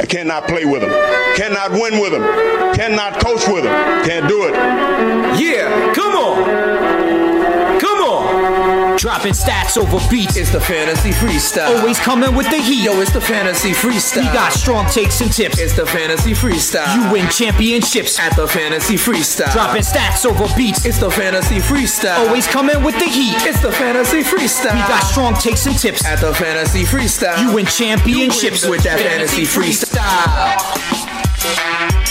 I cannot play with him. Cannot win with him. Cannot coach with him. Can't do it. Yeah, come on. Dropping stats over beats. It's the fantasy freestyle. Always coming with the heat. Yo, it's the fantasy freestyle. We got strong takes and tips. It's the fantasy freestyle. You win championships at the fantasy freestyle. Dropping stats over beats. It's the fantasy freestyle. Always coming with the heat. It's the fantasy freestyle. We got strong takes and tips at the fantasy freestyle. You win championships you win with that fantasy, fantasy freestyle. freestyle.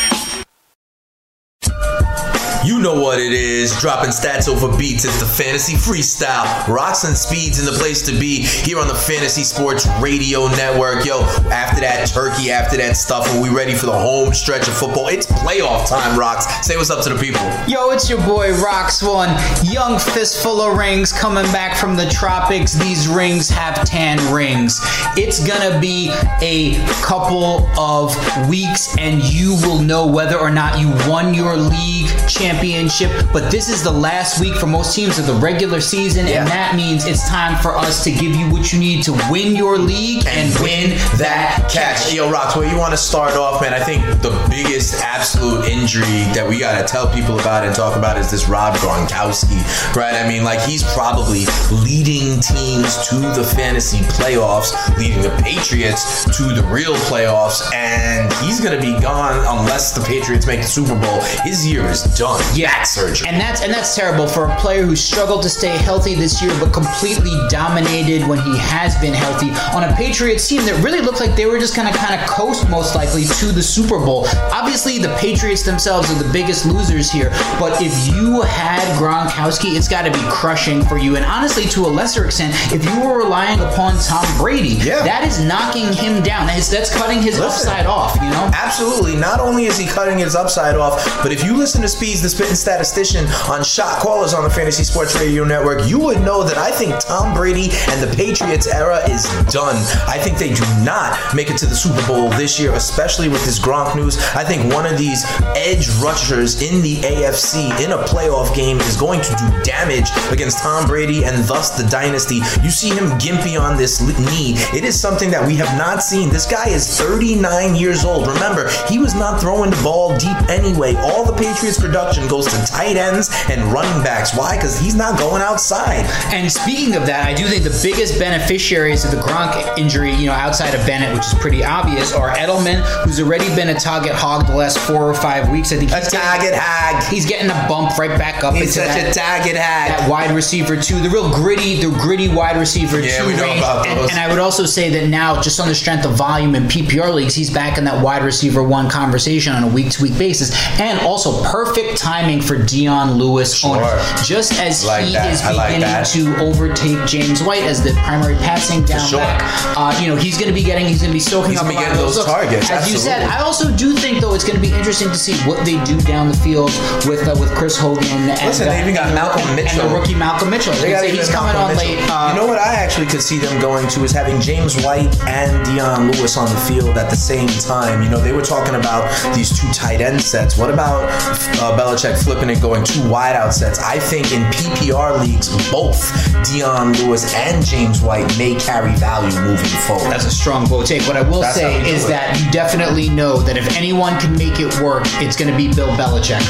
You know what it is. Dropping stats over beats. It's the fantasy freestyle. Rocks and speeds in the place to be here on the Fantasy Sports Radio Network. Yo, after that turkey, after that stuff, are we ready for the home stretch of football? It's playoff time, Rocks. Say what's up to the people. Yo, it's your boy Rocks One. Young fistful of rings coming back from the tropics. These rings have tan rings. It's gonna be a couple of weeks, and you will know whether or not you won your league championship championship, but this is the last week for most teams of the regular season, yeah. and that means it's time for us to give you what you need to win your league and, and win that catch. Yo, Rocks, where you want to start off, man? I think the biggest absolute injury that we got to tell people about and talk about is this Rob Gronkowski, right? I mean, like he's probably leading teams to the fantasy playoffs, leading the Patriots to the real playoffs, and he's going to be gone unless the Patriots make the Super Bowl. His year is done. Yeah, surgery. And that's and that's terrible for a player who struggled to stay healthy this year, but completely dominated when he has been healthy on a Patriots team that really looked like they were just gonna kind of coast most likely to the Super Bowl. Obviously, the Patriots themselves are the biggest losers here, but if you had Gronkowski, it's got to be crushing for you. And honestly, to a lesser extent, if you were relying upon Tom Brady, yeah. that is knocking him down. That's, that's cutting his listen, upside off. You know, absolutely. Not only is he cutting his upside off, but if you listen to Speeds the spitting statistician on shot callers on the Fantasy Sports Radio Network, you would know that I think Tom Brady and the Patriots era is done. I think they do not make it to the Super Bowl this year, especially with this Gronk news. I think one of these edge rushers in the AFC in a playoff game is going to do damage against Tom Brady and thus the dynasty. You see him gimpy on this knee. It is something that we have not seen. This guy is 39 years old. Remember, he was not throwing the ball deep anyway. All the Patriots production goes to tight ends and running backs. Why? Because he's not going outside. And speaking of that, I do think the biggest beneficiaries of the Gronk injury, you know, outside of Bennett, which is pretty obvious, are Edelman, who's already been a target hog the last four or five weeks. I think a target hag. He's getting a bump right back up he's into such that, a target hag. That wide receiver too, the real gritty, the gritty wide receiver yeah, two we know range. About and, those. and I would also say that now, just on the strength of volume in PPR leagues, he's back in that wide receiver one conversation on a week to week basis, and also perfect timing for Dion Lewis sure. on just as like he that. is beginning to overtake James White as the primary passing down sure. back. Uh, you know, he's going to be getting, he's going to be soaking he's up a lot of those looks. targets. As Absolutely. you said, I also do think though it's going to be interesting to see what they do down the field with uh, with Chris Hogan. And, Listen, uh, they even got Malcolm Mitchell and the rookie Malcolm Mitchell. They got he's coming Malcolm on Mitchell. late. Uh, you know what I actually could see them going to is having James White and Dion Lewis on the field at the same time. You know, they were talking about these two tight end sets. What about uh, Belichick flipping and going two wide out sets? I think in PPR leagues, both Dion Lewis and James White may carry value moving forward. That's a strong bold take. What I will That's say is that you definitely know that if anyone can make it work, it's going to be Bill Belichick.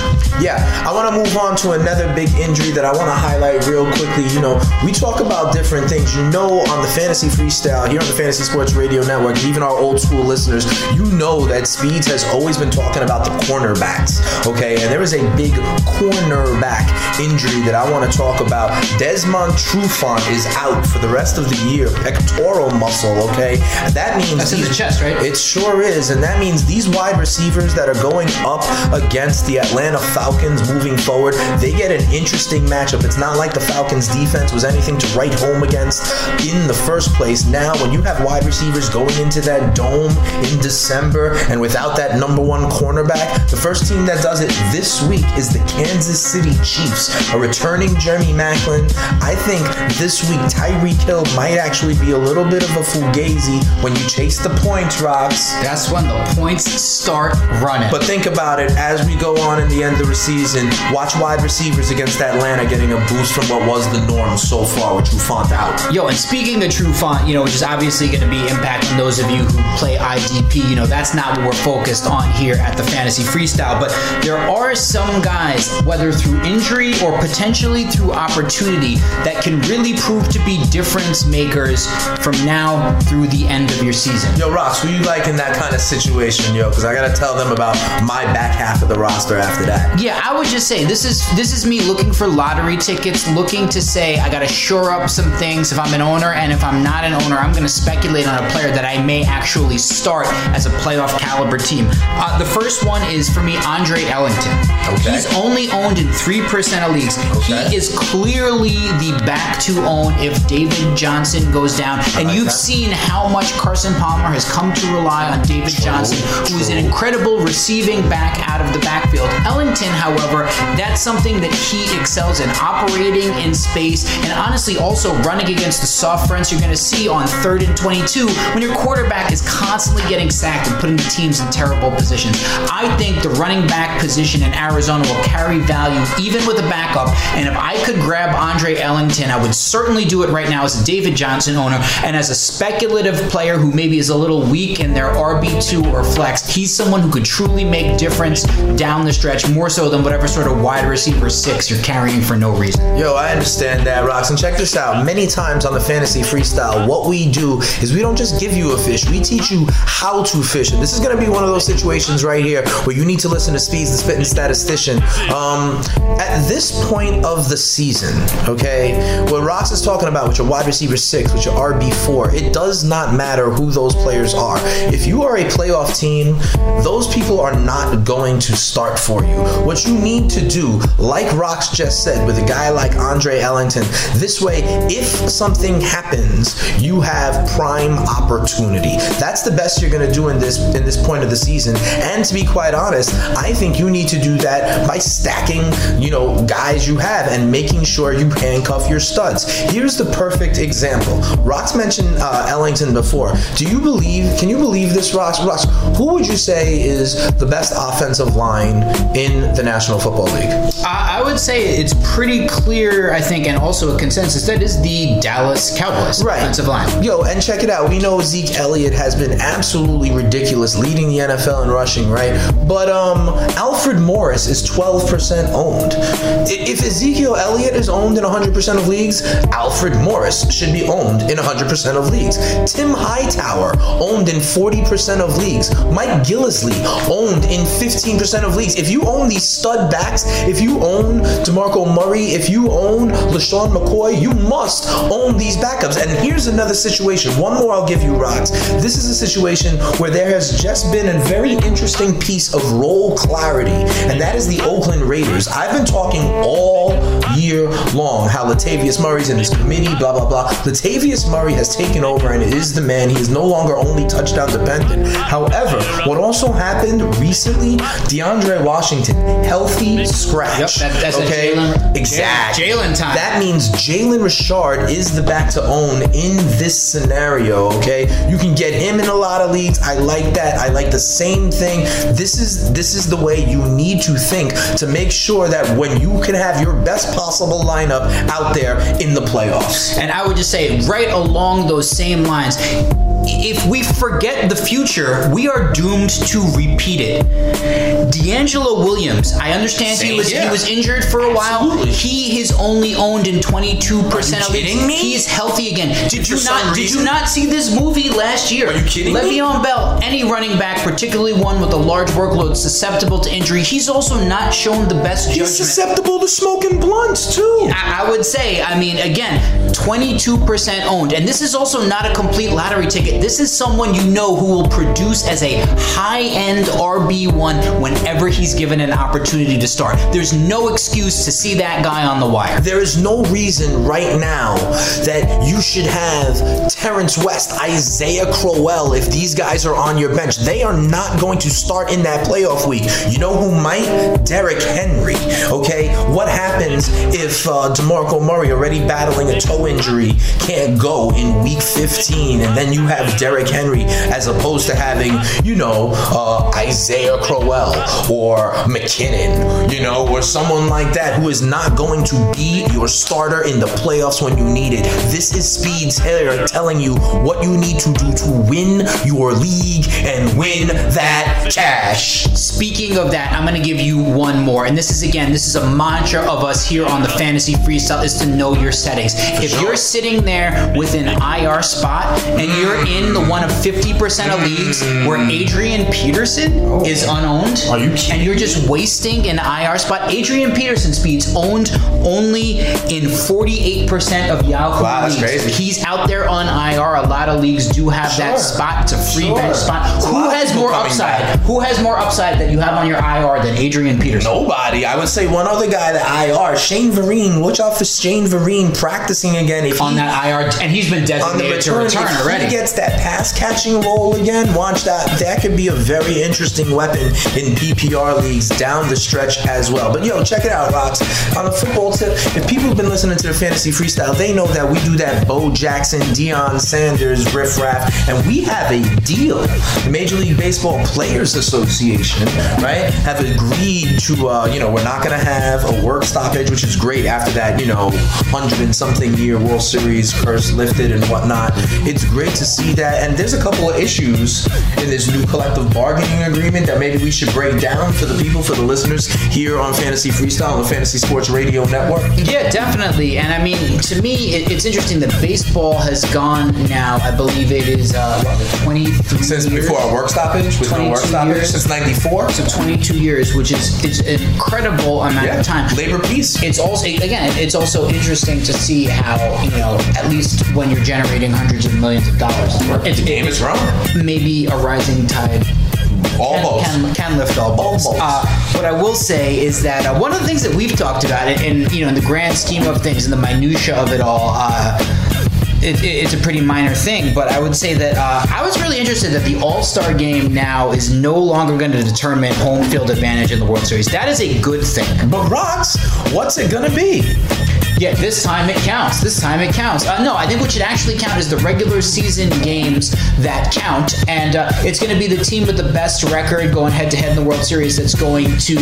Yeah, I want to move on to another big injury that I want to highlight real quickly. You know, we talk about different things. You know, on the Fantasy Freestyle here on the Fantasy Sports Radio Network, even our old school listeners, you know that Speeds has always been talking about the cornerbacks. Okay, and there is a big cornerback injury that I want to talk about. Desmond Trufant is out for the rest of the year, pectoral muscle. Okay, that means that's in the chest, right? It sure is, and that means these wide receivers that are going up against the Atlanta Falcons moving forward, they get an interesting matchup. It's not like the Falcons defense was anything to write home against in the first place. Now, when you have wide receivers going into that dome in December and without that number one cornerback, the first team that does it this week is the Kansas City Chiefs. A returning Jeremy Maclin. I think this week Tyreek Hill might actually be a little bit of a fugazi when you chase the points, Rocks. That's when the points start running. But think about it as we go on in the end of the season. Watch wide receivers against Atlanta getting a boost from what was the norm so far with Trufant out. Yo, and speaking of Trufant, you know, which is obviously going to be impacting those of you who play IDP, you know, that's not what we're focused on here at the Fantasy Freestyle. But there are some guys, whether through injury or potentially through opportunity, that can really prove to be difference makers from now through the end of your season. Yo, Ross, who you like in that kind of situation, yo? Because I gotta tell them about my back half of the roster after that. Yeah, I would just say this is this is me looking for lottery tickets, looking to say I got to shore up some things if I'm an owner, and if I'm not an owner, I'm going to speculate on a player that I may actually start as a playoff caliber team. Uh, the first one is for me Andre Ellington. Okay. He's only owned in three percent of leagues. Okay. He is clearly the back to own if David Johnson goes down, and like you've that. seen how much Carson Palmer has come to rely on David Johnson, who is an incredible receiving back out of the backfield. Ellington, however, that's something that he excels in, operating in space, and honestly also running against the soft fronts you're going to see on third and 22 when your quarterback is constantly getting sacked and putting the teams in terrible positions. I think the running back position in Arizona will carry value even with a backup, and if I could grab Andre Ellington, I would certainly do it right now as a David Johnson owner and as a speculative player who maybe is a little weak in their RB2 or flex. He's someone who could truly make difference down the stretch more so than whatever sort of wide receiver six you're carrying for no reason. Yo, I understand that, Rox. And check this out. Many times on the fantasy freestyle, what we do is we don't just give you a fish, we teach you how to fish. And this is going to be one of those situations right here where you need to listen to Speeds, the spitting statistician. Um, at this point of the season, okay, what Rox is talking about with your wide receiver six, with your RB4, it does not matter who those players are. If you are a playoff team, those people are not going to start for you. What you need to do, like Rox just said, with a guy like Andre Ellington, this way, if something happens, you have prime opportunity. That's the best you're gonna do in this in this point of the season. And to be quite honest, I think you need to do that by stacking, you know, guys you have and making sure you handcuff your studs. Here's the perfect example. Rox mentioned uh, Ellington before. Do you believe? Can you believe this, Rox? Rox, who would you say is the best offensive line in the National Football League? I, I would say it's pretty clear, I think, and also a consensus that is the Dallas Cowboys Right. offensive line. Yo, and check it out. We know Zeke Elliott has been absolutely ridiculous, leading the NFL in rushing, right? But um, Alfred Morris is 12% owned. If Ezekiel Elliott is owned in 100% of leagues, Alfred Morris should be owned in 100% of leagues. Tim Hightower owned in 40% of leagues. Mike Gillislee owned in 15% of leagues. If you own these stud backs, if you own DeMarco Murray, if you own LeSean McCoy, you must own these backups. And here's another situation. One more I'll give you, Rox. This is a situation where there has just been a very interesting piece of role clarity, and that is the Oakland Raiders. I've been talking all year long how Latavius Murray's in his committee, blah, blah, blah. Latavius Murray has taken over and is the man. He is no longer only touchdown dependent. However, what also happened recently, DeAndre Washington, healthy scratch. Yep, that- that's okay. Jalen- exactly. Jalen time. That means Jalen Richard is the back to own in this scenario. Okay, you can get him in a lot of leagues. I like that. I like the same thing. This is this is the way you need to think to make sure that when you can have your best possible lineup out there in the playoffs. And I would just say, right along those same lines, if we forget the future, we are doomed to repeat it. DeAngelo Williams, I understand he was he was injured for a while. He is only owned in 22% Are you of leagues. kidding me? He is healthy again. Did you not did you not see this movie last year? Are you kidding me? Le'Veon Bell, any running back, particularly one with a large workload susceptible to injury, he's also not shown the best judgment. He's susceptible to smoking blunts too. I I would say, I mean, again, 22% owned. And this is also not a complete lottery ticket This is someone you know who will produce as a high-end RB1 whenever he's given an opportunity to start. There's no excuse to see that guy on the wire. There is no reason right now that you should have Terrance West, Isaiah Crowell, if these guys are on your bench. They are not going to start in that playoff week. You know who might? Derrick Henry. Okay? What happens if uh, DeMarco Murray, already battling a toe injury, can't go in week 15 and then you have Derrick Henry as opposed to having, you know, uh, Isaiah Crowell or McKinnon, you know, or someone like that who is not going to be your starter in the playoffs when you need it. This is Speeds here telling you what you need to do to win your league and win that cash. Speaking of that, I'm going to give you one more. And this is again, this is a mantra of us here on the Fantasy Freestyle is to know your settings. If sure. you're sitting there with an IR spot and you're in the one of 50% of leagues where Adrian Peterson oh. is unowned, Are you kidding and you're just wasting an IR spot, Adrian Peterson speeds owned only in 48% of Yahoo Wow, that's leagues. crazy. He's out there on IR. A lot of leagues do have that spot. It's a free Sure. bench spot. Who has more upside? back. Who has more upside that you have on your IR than Adrian Peterson? Nobody. I would say one other guy that IR, Shane Vereen. Watch out for Shane Vereen practicing again. If On he, that IR, and he's been designated to return, return if already. he gets that pass catching role again, watch that. That could be a very interesting weapon in PPR leagues down the stretch as well. But yo, check it out, Rocks. On a football tip, if people have been listening to the fantasy freestyle, they know that we do that Bo Jackson, Deion Sanders riff raff, and we have a deal. The Major League Baseball Players Association, right, have agreed to, uh, you know, we're not going to have a work stoppage, which is great after that, you know, hundred and something year World Series curse lifted and whatnot. It's great to see that. And there's a couple of issues in this new collective bargaining agreement that maybe we should break down for the people, for the listeners here on Fantasy Freestyle the Fantasy Sports Radio Network. Yeah, definitely. And I mean, to me, it, it's interesting that baseball has gone now. I believe it is uh, what, 23 Since years? before our work stoppage, with no 22 work stoppage years. since '94. So 22 years, which is is an incredible amount Yeah, of time. labor peace. It's also again, it's also interesting to see how you know at least when you're generating hundreds of millions of dollars, it's, The game is wrong. maybe a rising tide All can, can, can lift all boats. Uh, what I will say is that uh, one of the things that we've talked about, in you know, in the grand scheme of things, in the minutia of it all. Uh, it, it- it's a pretty minor thing, but I would say that uh, I was really interested that the All Star game now is no longer going to determine home field advantage in the World Series. That is a good thing. But rocks, what's it gonna be? Yeah, this time it counts. This time it counts. Uh, no, I think what should actually count is the regular season games that count, and uh, it's going to be the team with the best record going head to head in the World Series that's going to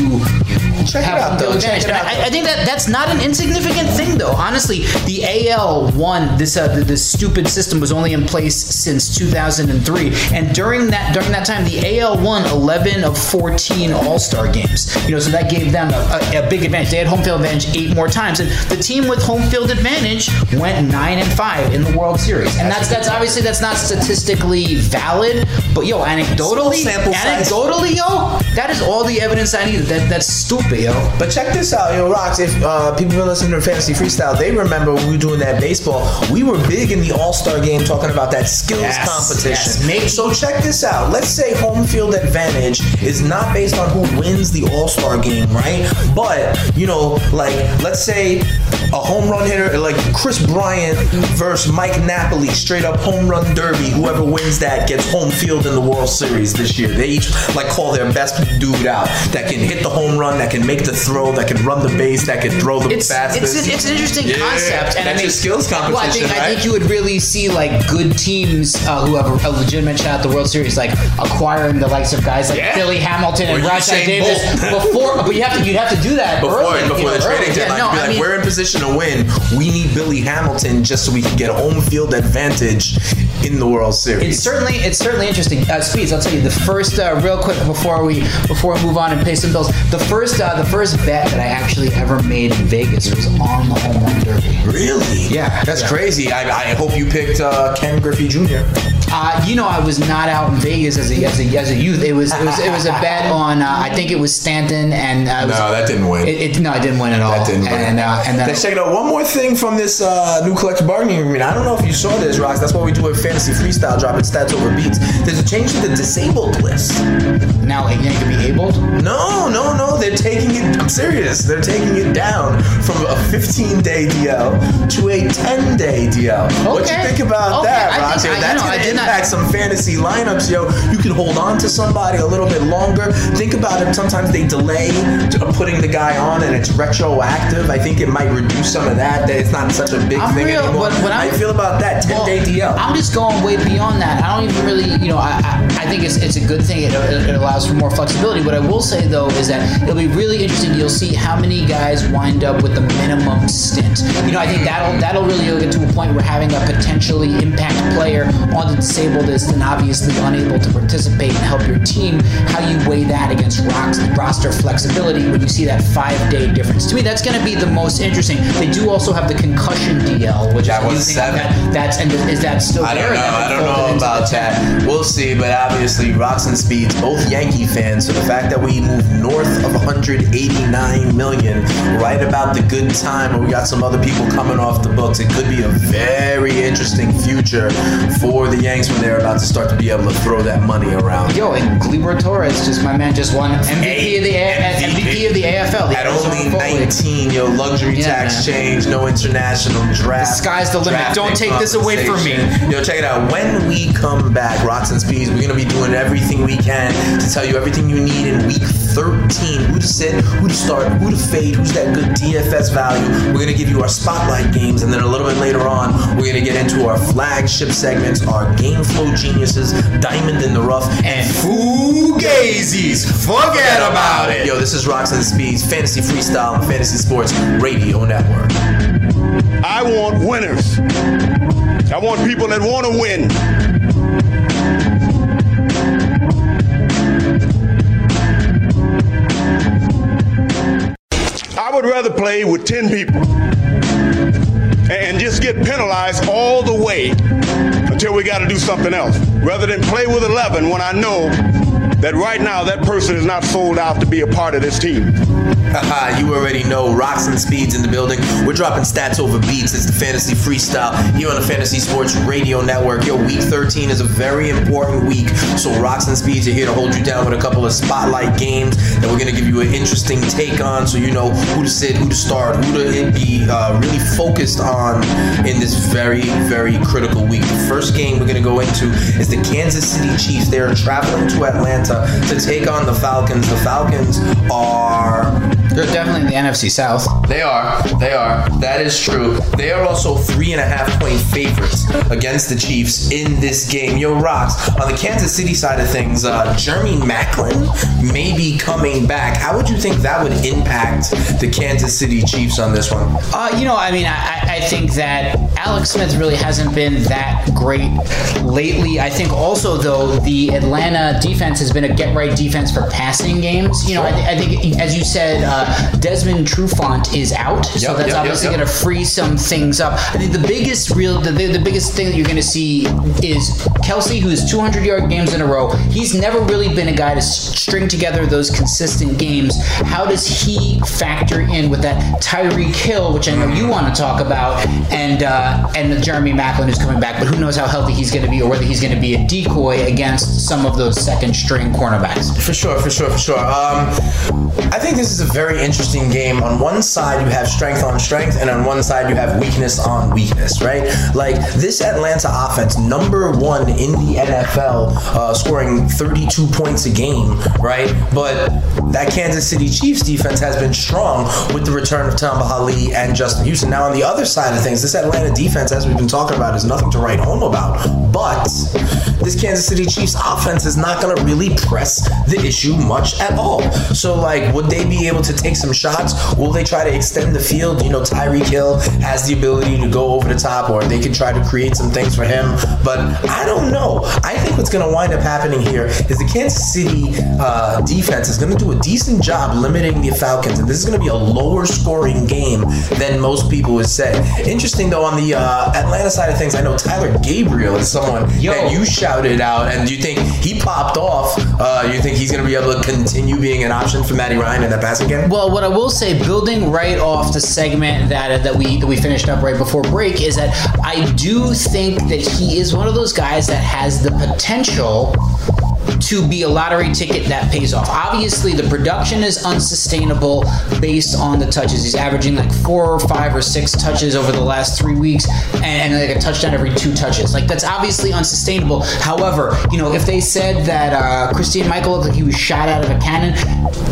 Check it out, though. Check advantage. it out, I. I think that that's not an insignificant thing, though. Honestly, the AL won this uh, this stupid system was only in place since 2003, and during that during that time, the AL won 11 of 14 All Star games. You know, so that gave them a, a, a big advantage. They had home field advantage eight more times, and the team with home field advantage went nine and five in the World Series. And that's that's obviously that's not statistically valid, but yo, anecdotally, anecdotally, yo, that is all the evidence I need. That that's stupid, yo. But check this out, yo, Rocks. If uh, people been listening to Fantasy Freestyle, they remember when we were doing that baseball. We were big in the All Star game talking about that skills Yes, competition. yes, So check this out. Let's say home field advantage is not based on who wins the All Star game, right? But you know, like let's say a home run hitter like Kris Bryant versus Mike Napoli, straight up home run derby. Whoever wins that gets home field in the World Series this year. They each like call their best dude out that can hit the home run, that can make the throw, that can run the base, that can throw the it's, fastest. it's, it's an interesting Yeah, concept, and that's I mean, your skills Well, I think, competition, I think you would really see like good teams uh, who have a, a legitimate shot at the World Series, like acquiring the likes of guys like Yeah. Billy Hamilton and Or Rashad Davis Bolt. before. But you have to, you'd have to do that before early, you before know, the trading deadline. Yeah, no, be I mean, we're in position to win. We need Billy Hamilton just so we can get home field advantage in the World Series. It's certainly it's certainly interesting. Uh, Speeds, I'll tell you the first uh, real quick before we before we move on and pay some bills. The first uh, the first bet that I actually ever made in Vegas was on the home run derby. really? Yeah, That's yeah. crazy. I, I hope you picked uh, Ken Griffey Jr. Uh, you know, I was not out in Vegas as a, as a, as a youth. It was it was it was a bet on. Uh, I think it was Stanton and uh, it was- No, that didn't win. It, it, no, I didn't win at all. That didn't win. And uh, and then Let's check it out. One more thing from this uh, new collective bargaining agreement. I don't know if you saw this, Rocks. That's what we do at Fantasy Freestyle, dropping stats over beats. There's a change to the disabled list. now it can be able. No, no, no. They're taking it. I'm serious. They're taking it down from a 15 day DL to a 10 day DL. What do you think about Okay, that, Rox? think- I- That's you know, I going to did not- impact some fantasy lineups, yo. You can hold on to somebody a little bit longer. Think about it. Sometimes they delay uh, putting the guy on, and it's retroactive. I think it might reduce some of that. That it's not such a big I'm thing real, anymore. but How I'm- feel about that 10 day Well, DL? I'm just going way beyond that. I don't even really, you know, I, I, I think it's, it's a good thing. It, it allows for more flexibility. What I will say though is that it'll be really interesting. You'll see how many guys wind up with the minimum stint. You know, I think that'll that'll really get to a point where having a potentially impact player on the disabled list and obviously unable to participate and help your team. How you weigh that against rocks roster flexibility when you see that five day difference. To me, that's going to be the most interesting. They do also have the concussion DL, which That is was seven. that- that's and is that still I don't know. I don't know about that. We'll see. But obviously, Rocks and Speeds, both Yankee fans. So the fact that we moved north of 189 million, right about the good time, and we got some other people coming off the books, it could be a very interesting future for the Yanks when they're about to start to be able to throw that money around. Yo, and Gleyber Torres, just my man, just won MVP of the A- uh, MVP of the AFL. The At only 19, yo, luxury Yeah, tax man. change, no international draft. The sky's the limit. Don't take this away from me. Yo, check it out. When we come back, Rocks and Speeds, we're gonna be doing everything we can to tell you everything you need in week 13. Who to sit, who to start, who to fade, who's that good DFS value. We're gonna give you our spotlight games, and then a little bit later on, we're gonna get into our flagship segments, our game flow geniuses, Diamond in the Rough, and Fugazis. Forget about it. Yo, this is Rocks and Speeds, Fantasy Freestyle and Fantasy Sports Radio Network. I want winners. I want people that want to win. Would rather play with 10 people and just get penalized all the way until we got to do something else rather than play with 11 when I know that right now that person is not sold out to be a part of this team. You already know Rocks and Speeds in the building. We're dropping stats over beats. It's the Fantasy Freestyle here on the Fantasy Sports Radio Network. Yo, week 13 is a very important week. So Rocks and Speeds are here to hold you down with a couple of spotlight games that we're gonna give you an interesting take on so you know who to sit, who to start, who to be uh, really focused on in this very, very critical week. The first game we're gonna go into is the Kansas City Chiefs. They are traveling to Atlanta to take on the Falcons. The Falcons are Thank you. They're definitely in the NFC South. they are. They are. That is true. They are also three and a half point favorites against the Chiefs in this game. Yo, Rocks, on the Kansas City side of things, uh, Jeremy Maclin may be coming back. How would you think that would impact the Kansas City Chiefs on this one? Uh, you know, I mean, I, I think that Alex Smith really hasn't been that great lately. I think also, though, the Atlanta defense has been a get right defense for passing games. You know, I, th- I think, as you said, uh, Desmond Trufant is out, so Yep, that's yep, obviously yep, yep. going to free some things up. I think the biggest real, the, the, the biggest thing that you're going to see is Kelce, who has 200 yard games in a row. He's never really been a guy to string together those consistent games. How does he factor in with that Tyreek Hill, which I know you want to talk about, and uh, and Jeremy Maclin who's coming back, but who knows how healthy he's going to be or whether he's going to be a decoy against some of those second string cornerbacks. For sure, for sure, for sure. Um, I think this is a very interesting game. On one side, you have strength on strength, and on one side, you have weakness on weakness, right? Like this Atlanta offense, number one in the NFL, uh, scoring 32 points a game, right? But that Kansas City Chiefs defense has been strong with the return of Tamba Hali and Justin Houston. Now, on the other side of things, this Atlanta defense, as we've been talking about, is nothing to write home about. But this Kansas City Chiefs offense is not going to really press the issue much at all. So, like, would they be able to take some shots? Will they try to extend the field? You know, Tyreek Hill has the ability to go over the top, or they can try to create some things for him. But I don't know. I think what's going to wind up happening here is the Kansas City uh, defense is going to do a decent job limiting the Falcons, and this is going to be a lower scoring game than most people would say. Interesting though, on the uh, Atlanta side of things, I know Taylor Gabriel is someone Yo. that you shouted out, and you think he popped off. Uh, you think he's going to be able to continue being an option for Matty Ryan in that passing game? Well, what I will say, building right off the segment that that we that we finished up right before break, is that I do think that he is one of those guys that has the potential to be a lottery ticket that pays off. Obviously, the production is unsustainable based on the touches. He's averaging like four or five or six touches over the last three weeks, and, and like a touchdown every two touches. Like that's obviously unsustainable. However, you know, if they said that uh, Christian Michael looked like he was shot out of a cannon,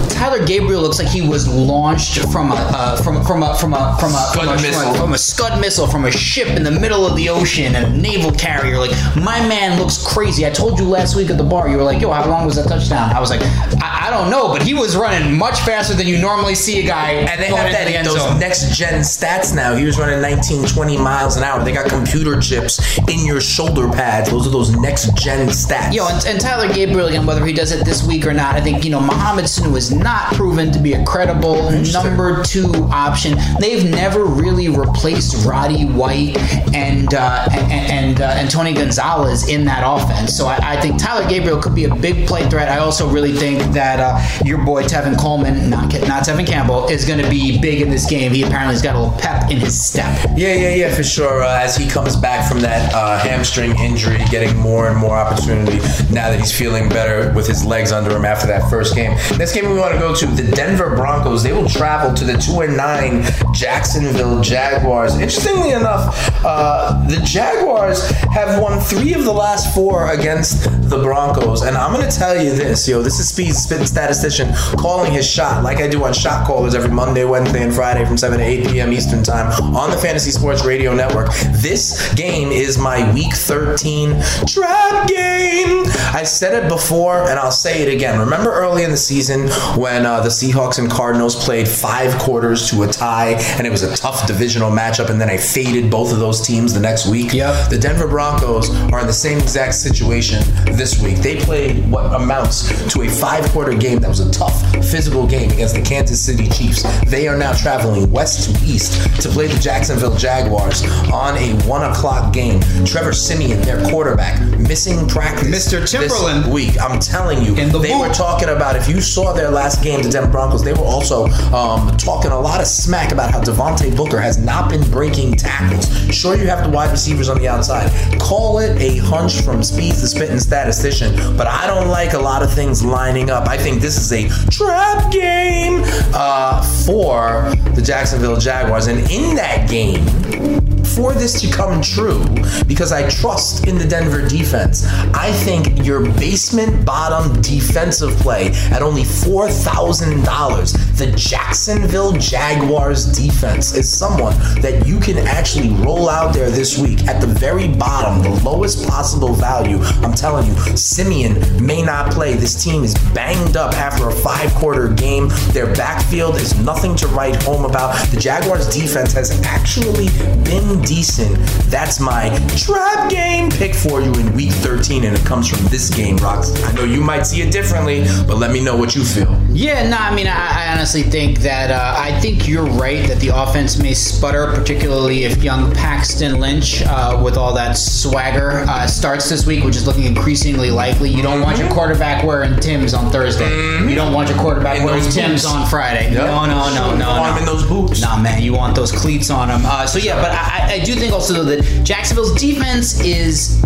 Taylor Gabriel looks like he was launched from a uh, from from a from a from a from a, Scud missile. from a from a scud missile from a ship in the middle of the ocean and a naval carrier. Like my man looks crazy. I told you last week at the bar. You were like, "Yo, how long was that touchdown?" I was like, "I, I don't know," but he was running much faster than you normally see a guy And they have into the that end those zone. next gen stats now. He was running 19, 20 miles an hour. They got computer chips in your shoulder pads. Those are those next gen stats. Yo, and, and Taylor Gabriel again, whether he does it this week or not, I think you know Mohamed Sanu is not proven to be a credible number two option. They've never really replaced Roddy White and uh, and and, uh, and Tony Gonzalez in that offense. So I, I think Taylor Gabriel could be a big play threat. I also really think that uh, your boy Tevin Coleman, not not Tevin Campbell, is going to be big in this game. He apparently has got a little pep in his step. Yeah, yeah, yeah, for sure. Uh, as he comes back from that uh, hamstring injury, getting more and more opportunity now that he's feeling better with his legs under him after that first game. Next game we want to go to the Denver Broncos. They will travel to the two and nine Jacksonville Jaguars. Interestingly enough, uh, the Jaguars have won three of the last four against the Broncos, and I'm going to tell you this, yo. This is Speed Statistician calling his shot, like I do on Shot Callers every Monday, Wednesday, and Friday from 7 to 8 p.m. Eastern Time on the Fantasy Sports Radio Network. This game is my Week 13 trap game. I said it before, and I'll say it again. Remember early in the season when uh, the Seahawks and Cardinals played five quarters to a tie, and it was a tough divisional matchup, and then I faded both of those teams the next week? Yep. The Denver Broncos are in the same exact situation this week. They played what amounts to a five quarter game that was a tough physical game against the Kansas City Chiefs. They are now traveling west to east to play the Jacksonville Jaguars on a one o'clock game. Trevor Siemian, their quarterback, missing practice. Mr. this Timberland. week. I'm telling you, the they were talking about if you saw their last game, the Denver Broncos, they were also um, talking a lot of smack about how Devontae Booker has not been breaking tackles. Sure, you have the wide receivers on the outside. Call it a hunch from Speeds, the spitting statistician, but I don't like a lot of things lining up. I think this is a trap game uh, for the Jacksonville Jaguars, and in that game for this to come true, because I trust in the Denver defense, I think your basement bottom defensive play at only $4,000, the Jacksonville Jaguars defense is someone that you can actually roll out there this week at the very bottom, the lowest possible value. I'm telling you, Siemian may not play. This team is banged up after a five quarter game. Their backfield is nothing to write home about. The Jaguars defense has actually been decent. That's my trap game pick for you in week 13, and it comes from this game, Rocks. I know you might see it differently, but let me know what you feel. Yeah, no, I mean, I, I honestly think that uh, I think you're right that the offense may sputter, particularly if young Paxton Lynch, uh, with all that swagger, uh, starts this week, which is looking increasingly likely. You don't want your quarterback wearing Tim's on Thursday. You don't want your quarterback In wearing Tim's boots. on Friday. Yep. No, no, no, no, Want no. him in those boots. Nah, man, you want those cleats on him. Uh, so yeah, but I, I- I do think also though that Jacksonville's defense is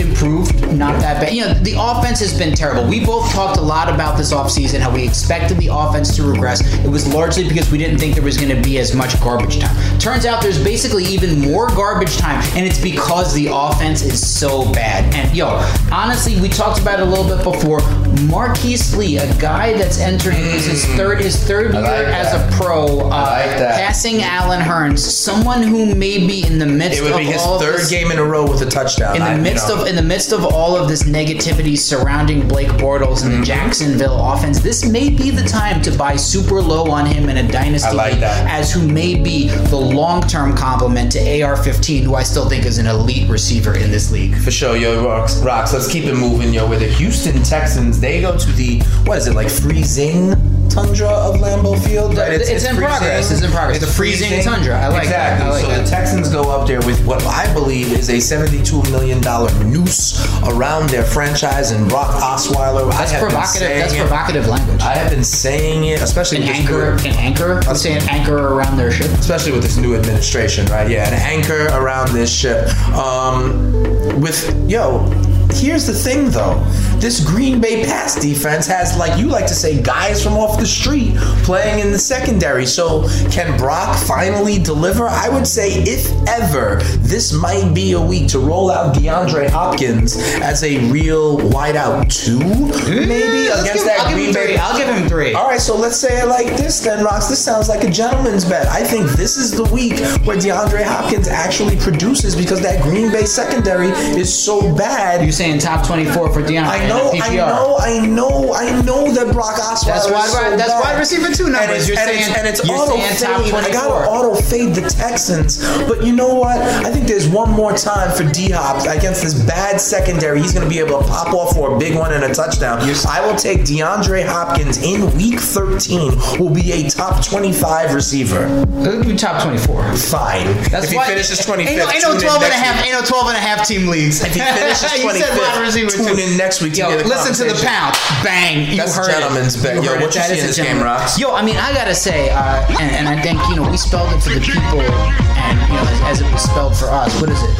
improved, not that bad. You know, the offense has been terrible. We both talked a lot about this offseason, how we expected the offense to regress. It was largely because we didn't think there was going to be as much garbage time. Turns out there's basically even more garbage time, and it's because the offense is so bad. And yo, honestly, we talked about it a little bit before. Marquise Lee, a guy that's entering this his third his third year like as a pro, uh, like passing Allen Hurns, someone who may be in the midst It would of be his all of third this, game in a row with a touchdown. in the I- you midst know. of in the midst of all of this negativity surrounding Blake Bortles Mm-hmm. and the Jacksonville offense, this may be the time to buy super low on him in a dynasty like as who may be the long-term complement to AR-15, who I still think is an elite receiver in this league. For sure, yo, rocks, rocks. Let's keep it moving, yo. With the Houston Texans, they go to the what is it like freezing tundra of Lambeau Field? Right? It's in progress. It's in progress. It's The freezing tundra. I like that. I like so that. the Texans go up there with what I believe is a seventy-two million dollar noose around their franchise and Brock Osweiler. That's I have been provocative. That's provocative language. I have been saying it, especially an with this anchor, new- an anchor. I'm saying anchor around their ship. especially with this new administration, right? Yeah, an anchor around this ship. Um, with yo, here's the thing though. This Green Bay pass defense has, like you like to say, guys from off the street playing in the secondary. So can Brock finally deliver? I would say, if ever, this might be a week to roll out DeAndre Hopkins as a real wideout two, mm, maybe Let's against give- that I'll give Green him Bay. three. I'll give him three. All right, so let's say it like this then, Rox. This sounds like a gentleman's bet. I think this is the week where DeAndre Hopkins actually produces because that Green Bay secondary is so bad. You saying top 24 for Deion. I know, I know, I know, I know that Brock Osweiler. That's why. So that's bad. wide receiver two numbers. And it's, you're and saying, it's, and it's auto fade. I gotta auto fade the Texans, but you know what? I think there's one more time for D Hop against this bad secondary. He's gonna be able to pop off for a big one and a touchdown. I will take DeAndre Hopkins in Week 13. Will be a top 25 receiver. He'll be top 24. Fine. That's if he why, finishes 25th. Ain't no, ain't no 12 and a half. Ain't no 12 and a half team leagues. If he finishes 25th good wide receiver Tune in next week. To Yo, hear the listen to the pound, bang. You That's heard gentleman's it. bet. Yo, what you see is in this game, rocks. Yo, I mean, I gotta say, uh, and, and I think you know we spelled it for the people, and you know as, as it was spelled for us. What is it?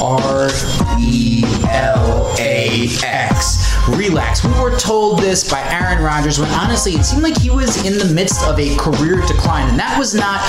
R E L A X. Relax. We were told this by Aaron Rodgers when honestly it seemed like he was in the midst of a career decline, and that was not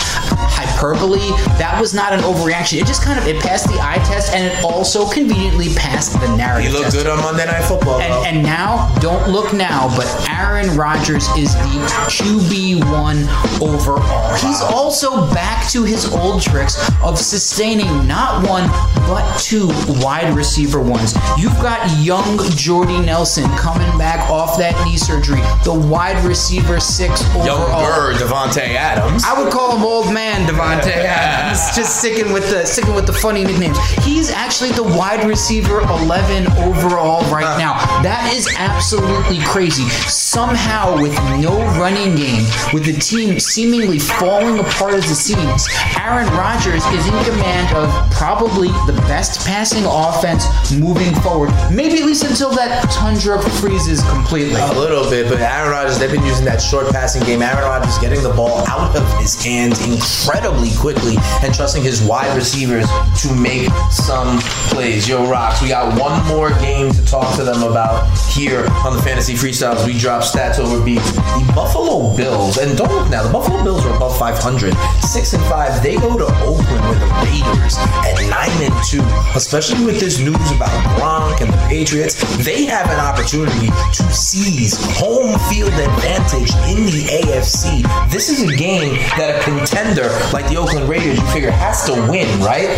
hyperbole. That was not an overreaction. It just kind of it passed the eye test, and it also conveniently passed the He narrative. looked test. good on Monday Night Football. And, and now, don't look now, but Aaron Rodgers is the QB1 overall. He's also back to his old tricks of sustaining not one, but two wide receiver ones. You've got young Jordy Nelson coming back off that knee surgery, the wide receiver six overall. Younger Davante Adams. I would call him old man Davante Adams. Just sticking with the sticking with the funny nicknames. He's actually the wide receiver 11 overall right now. That is absolutely crazy. Somehow, with no running game, with the team seemingly falling apart as it seems, Aaron Rodgers is in command of probably the best passing offense moving forward. Maybe at least until that tundra freezes completely. A little bit, but Aaron Rodgers, they've been using that short passing game. Aaron Rodgers getting the ball out of his hands incredibly quickly and trusting his wide receivers to make some plays. Yo, Rocks, we got one more game to talk to them about here on the Fantasy Freestyles. We drop stats over beats. The Buffalo Bills, and don't look now, the Buffalo Bills are above 500. 6 and 5. They go to Oakland with the Raiders at 9 and 2. Especially with this news about Gronk and the Patriots, they have an opportunity to seize home field advantage in the AFC. This is a game that a contender like the Oakland Raiders, you figure, has to win, right?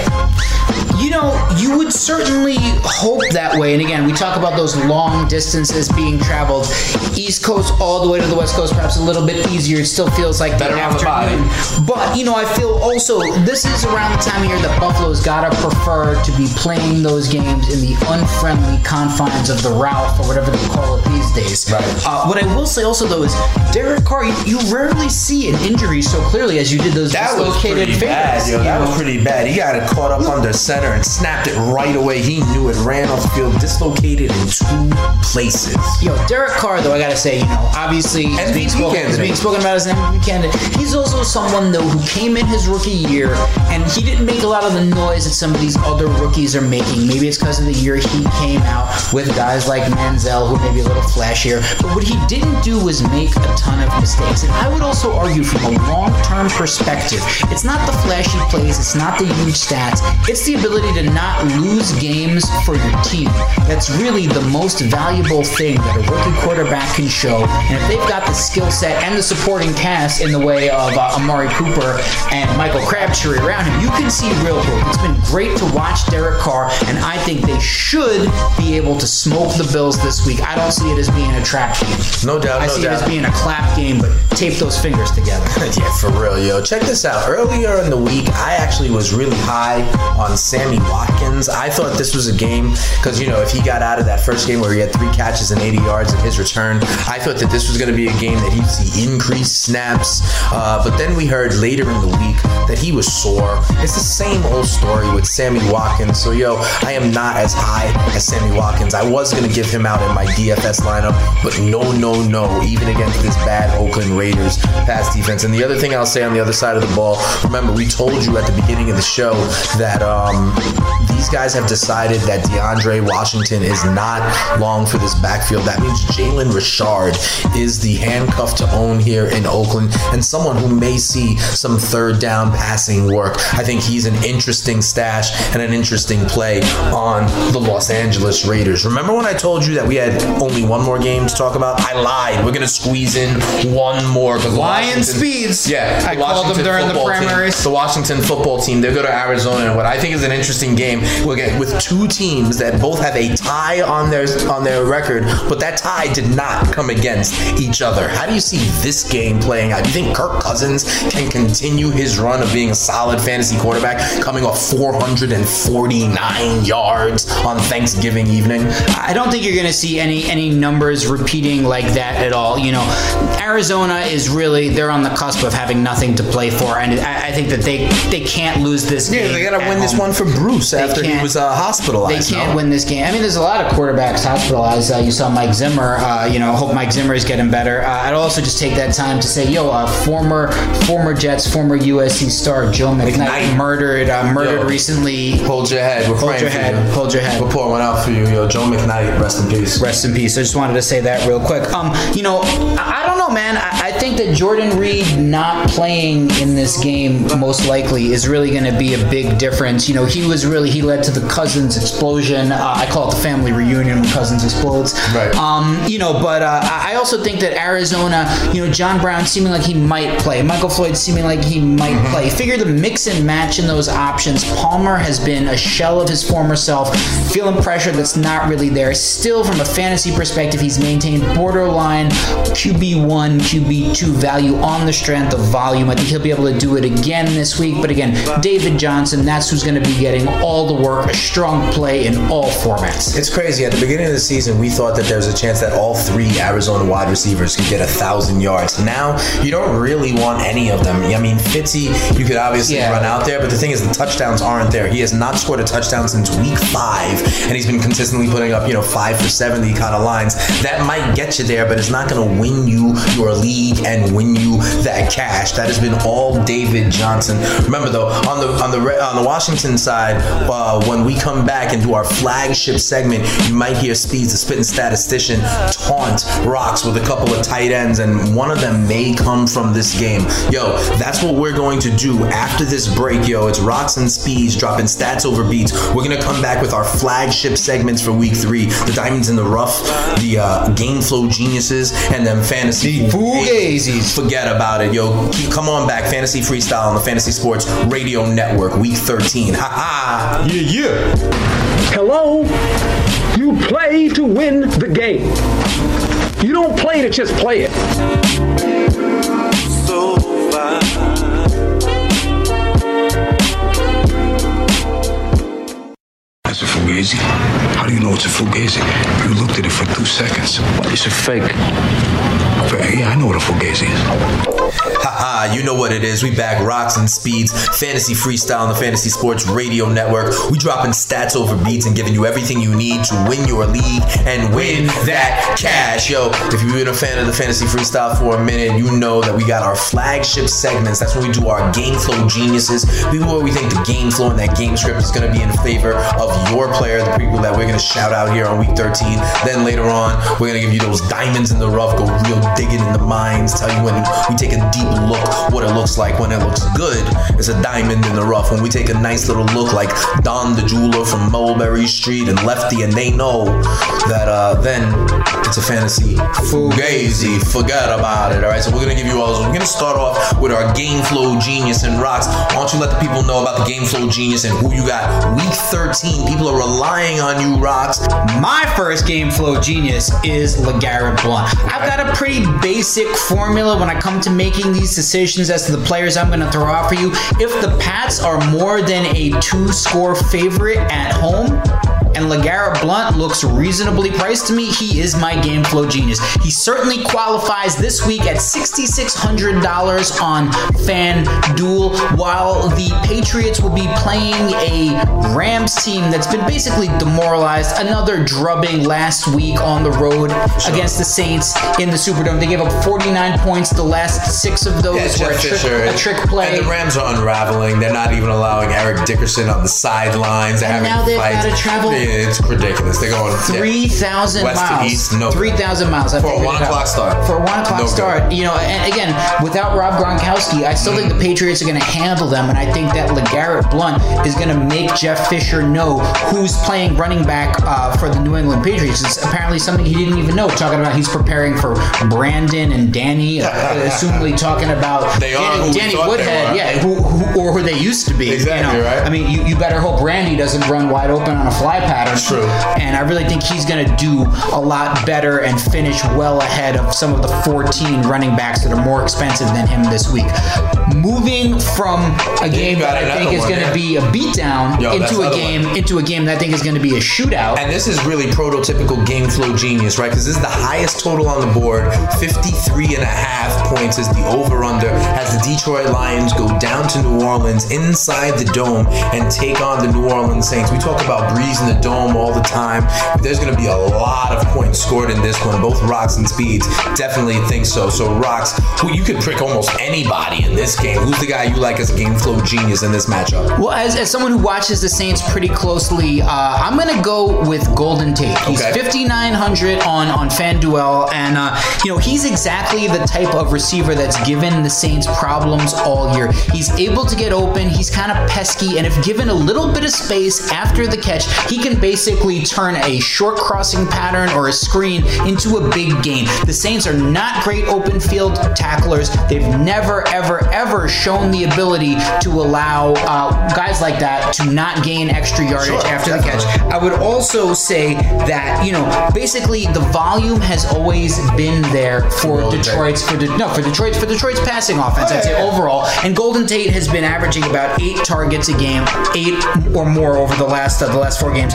You know, you would certainly hope that way. And again, we talk about those long distances being traveled, East Coast all the way to the West Coast, perhaps a little bit easier. It still feels like Better the on the afternoon. But you know, I feel also this is around the time of year that Buffalo's gotta prefer to be playing those games in the unfriendly confines of the Ralph or whatever they call it these days. Right. Uh, what I will say also though is Derek Carr, you, you rarely see an injury so clearly as you did those That was pretty fingers. bad, yo. That know? was pretty bad. He got it caught up under center and snapped it right away. He knew it, ran off the field, dislocated in two places. Yo, Derek Carr, though, I gotta say, you know, obviously he's being, MVP spoken, he's being spoken about as an MVP candidate. He's also someone though who came in his rookie year and he didn't make a lot of the noise that some of these other rookies are making. Maybe it's because of the year he came out with guys like Manziel, who may be a little flashier. But what he didn't do was make a ton of mistakes. And I would also argue from a long-term perspective, it's not the flashy plays, it's not the huge stats, it's the ability to not lose games for your team. That's really the most valuable thing that a rookie quarterback can show. And if they've got the skill set and the supporting cast in the way of uh, Amari Cooper and Michael Crabtree around him, you can see real growth. It's been great to watch Derek Carr, and I think they should be able to smoke the Bills this week. I don't see it as being a trap game. No doubt, I no see it as being a clap game, but tape those fingers together. yeah, for real, yo. Check this out. Earlier in the week, I actually was really high on Sammy Watkins. I thought this was a game because, you know, if he got out of that first game where he had three catches and 80 yards in his return, I thought that this was going to be a game that he'd see increased snaps. Uh, but then we heard later in the week that he was sore. It's the same old story with Sammy Watkins. So, yo, I am not as high as Sammy Watkins. I was going to give him out in my DFS lineup, but no, no, no. Even against this bad Oakland Raiders pass defense. And the other thing I'll say on the other side of the remember, we told you at the beginning of the show that um, these guys have decided that DeAndre Washington is not long for this backfield. That means Jalen Richard is the handcuff to own here in Oakland and someone who may see some third down passing work. I think he's an interesting stash and an interesting play on the Los Angeles Raiders. Remember when I told you that we had only one more game to talk about? I lied. We're going to squeeze in one more. Lion Washington- Speeds. Yeah. I the called them Washington during the football team- the Washington football team. They go to Arizona, and what I think is an interesting game. We'll get with two teams that both have a tie on their on their record, but that tie did not come against each other. How do you see this game playing out? Do you think Kirk Cousins can continue his run of being a solid fantasy quarterback, coming off 449 yards on Thanksgiving evening? I don't think you're going to see any any numbers repeating like that at all. You know, Arizona is really they're on the cusp of having nothing to play for, and I, I think that they they can't lose this Yeah, game. they gotta at win this one for Bruce They after he was uh, They can't no? win this game. I mean, there's a lot of quarterbacks hospitalized. Uh, you saw Mike Zimmer. Uh, you know, hope Mike Zimmer is getting better. Uh, I'd also just take that time to say, yo, uh, former former Jets, former USC star Joe McKnight, McKnight. murdered uh, murdered Yo. recently. Hold your head. We're Hold your head. you. Hold your head. We're pouring one out for you, yo. Joe McKnight, rest in peace. Rest in peace. I just wanted to say that real quick. Um, you know, I, I don't know, man. I think that Jordan Reed not playing in this game most likely is really going to be a big difference. You know, he was really he led to the Cousins explosion. Uh, I call it the family reunion when Cousins explodes. Right. Um, you know, but uh, I also think that Arizona, you know, John Brown seeming like he might play, Michael Floyd seeming like he might Mm-hmm. play. Figure the mix and match in those options. Palmer has been a shell of his former self, feeling pressure that's not really there. Still, from a fantasy perspective, he's maintained borderline QB1, QB2 value on the strength of volume. I think he'll be able to do it again this week. But again, David Johnson, that's who's going to be getting all the work, a strong play in all formats. It's crazy. At the beginning of the season, we thought that there was a chance that all three Arizona wide receivers could get a thousand yards. Now, you don't really want any of them. I mean, Fitzy, you could obviously Yeah. run out there, but the thing is, the touchdowns aren't there. He has not scored a touchdown since week five, and he's been consistently putting up, you know, five for 70 kind of lines. That might get you there, but it's not going to win you your league and win you that cash. That has been all David Johnson. Remember, though, on the on the on the Washington side, uh, when we come back and do our flagship segment, you might hear Speeds, the spitting statistician, taunt rocks with a couple of tight ends, and one of them may come from this game. Yo, that's what we're going to do after this break. Yo, it's rocks and speeds dropping stats over beats. We're gonna come back with our flagship segments for week three: the diamonds in the rough, the uh, game flow geniuses, and then fantasy Fugazis. Forget about it, yo. Keep, come on back, fantasy freestyle on the Fantasy Sports Radio Network, week 13. Ha ha. Yeah, yeah. Hello? You play to win the game. You don't play to just play it. So That's a fugazi. How do you know it's a fugazi? You looked at it for two seconds. It's a fake. Yeah, I know what a fugazi is. Haha, you know what it is. We back rocks and speeds, fantasy freestyle on the Fantasy Sports Radio Network. We dropping stats over beats and giving you everything you need to win your league and win that cash. Yo, if you've been a fan of the fantasy freestyle for a minute, you know that we got our flagship segments. That's when we do our game flow geniuses. People where we think the game flow and that game script is to be in favor of your player, the people that we're to shout out here on week 13. Then later on, we're to give you those diamonds in the rough, go real digging in the mines, tell you when we take deep look what it looks like when it looks good. It's a diamond in the rough. When we take a nice little look like Don the jeweler from Mulberry Street and Lefty, and they know that uh, then it's a fantasy fugazi. Forget about it. All right, so we're gonna give you all. We're gonna start off with our game flow genius and rocks. Why don't you let the people know about the game flow genius and who you got? Week 13. People are relying on you, rocks. My first game flow genius is LeGarrette Blunt. I've got a pretty basic formula when I come to making these decisions as to the players I'm going to throw out for you. If the Pats are more than a two score favorite at home, and LeGarrette Blunt looks reasonably priced to me, he is my game flow genius. He certainly qualifies this week at $6,600 on FanDuel, while the Patriots will be playing a Rams team that's been basically demoralized. Another drubbing last week on the road against the Saints in the Superdome. They gave up 49 points. The last six of those Yeah, were a trick, a trick play. And the Rams are unraveling. They're not even allowing Eric Dickerson on the sidelines. They're And now they've gotta travel Yeah, it's ridiculous. They're going. Three thousand miles. east, no. Three thousand miles. I For a one o'clock start. For a one o'clock No good. start. You know, and again, without Rob Gronkowski, I still think the Patriots are going to handle them, and I think that Legarrette Blunt is going to make Jeff Fisher know who's playing running back uh, for the New England Patriots. It's apparently something he didn't even know. Talking about he's preparing for Brandon and Danny, uh, assumingly talking about They are Danny, who Danny Woodhead, yeah, who, who, or who they used to be. Exactly, you know? right. I mean, you, you better hope Brandy doesn't run wide open on a fly pattern. True. And I really think he's going to do a lot better and finish well ahead of some of the 14 running backs that are more expensive than him this week. Moving from a game that I think is going to be a beatdown Yo, into a game one. into a game that I think is going to be a shootout. And this is really prototypical game flow genius, right? Because this is the highest total on the board. 53 and a half points is the over under as the Detroit Lions go down to New Orleans inside the dome and take on the New Orleans Saints. We talk about Brees in the dome all the time. There's going to be a lot of points scored in this one. Both Rocks and Speeds definitely think so. So, Rocks, who you could prick almost anybody in this game. Who's the guy you like as a game flow genius in this matchup? Well, as, as someone who watches the Saints pretty closely, uh, I'm going to go with Golden Tate. He's Okay. 5,900 on on FanDuel, and uh, you know he's exactly the type of receiver that's given the Saints problems all year. He's able to get open. He's kind of pesky, and if given a little bit of space after the catch, he can basically turn a short crossing pattern or a screen into a big gain. The Saints are not great open field tacklers. They've never, ever, ever shown the ability to allow uh, guys like that to not gain extra yardage Sure, after the catch. I would also say that you know basically the volume has always been there for Detroit's for De- no for Detroit's for Detroit's passing offense. I'd say yeah, yeah. overall, and Golden Tate has been averaging about eight targets a game, eight or more over the last uh, the last four games.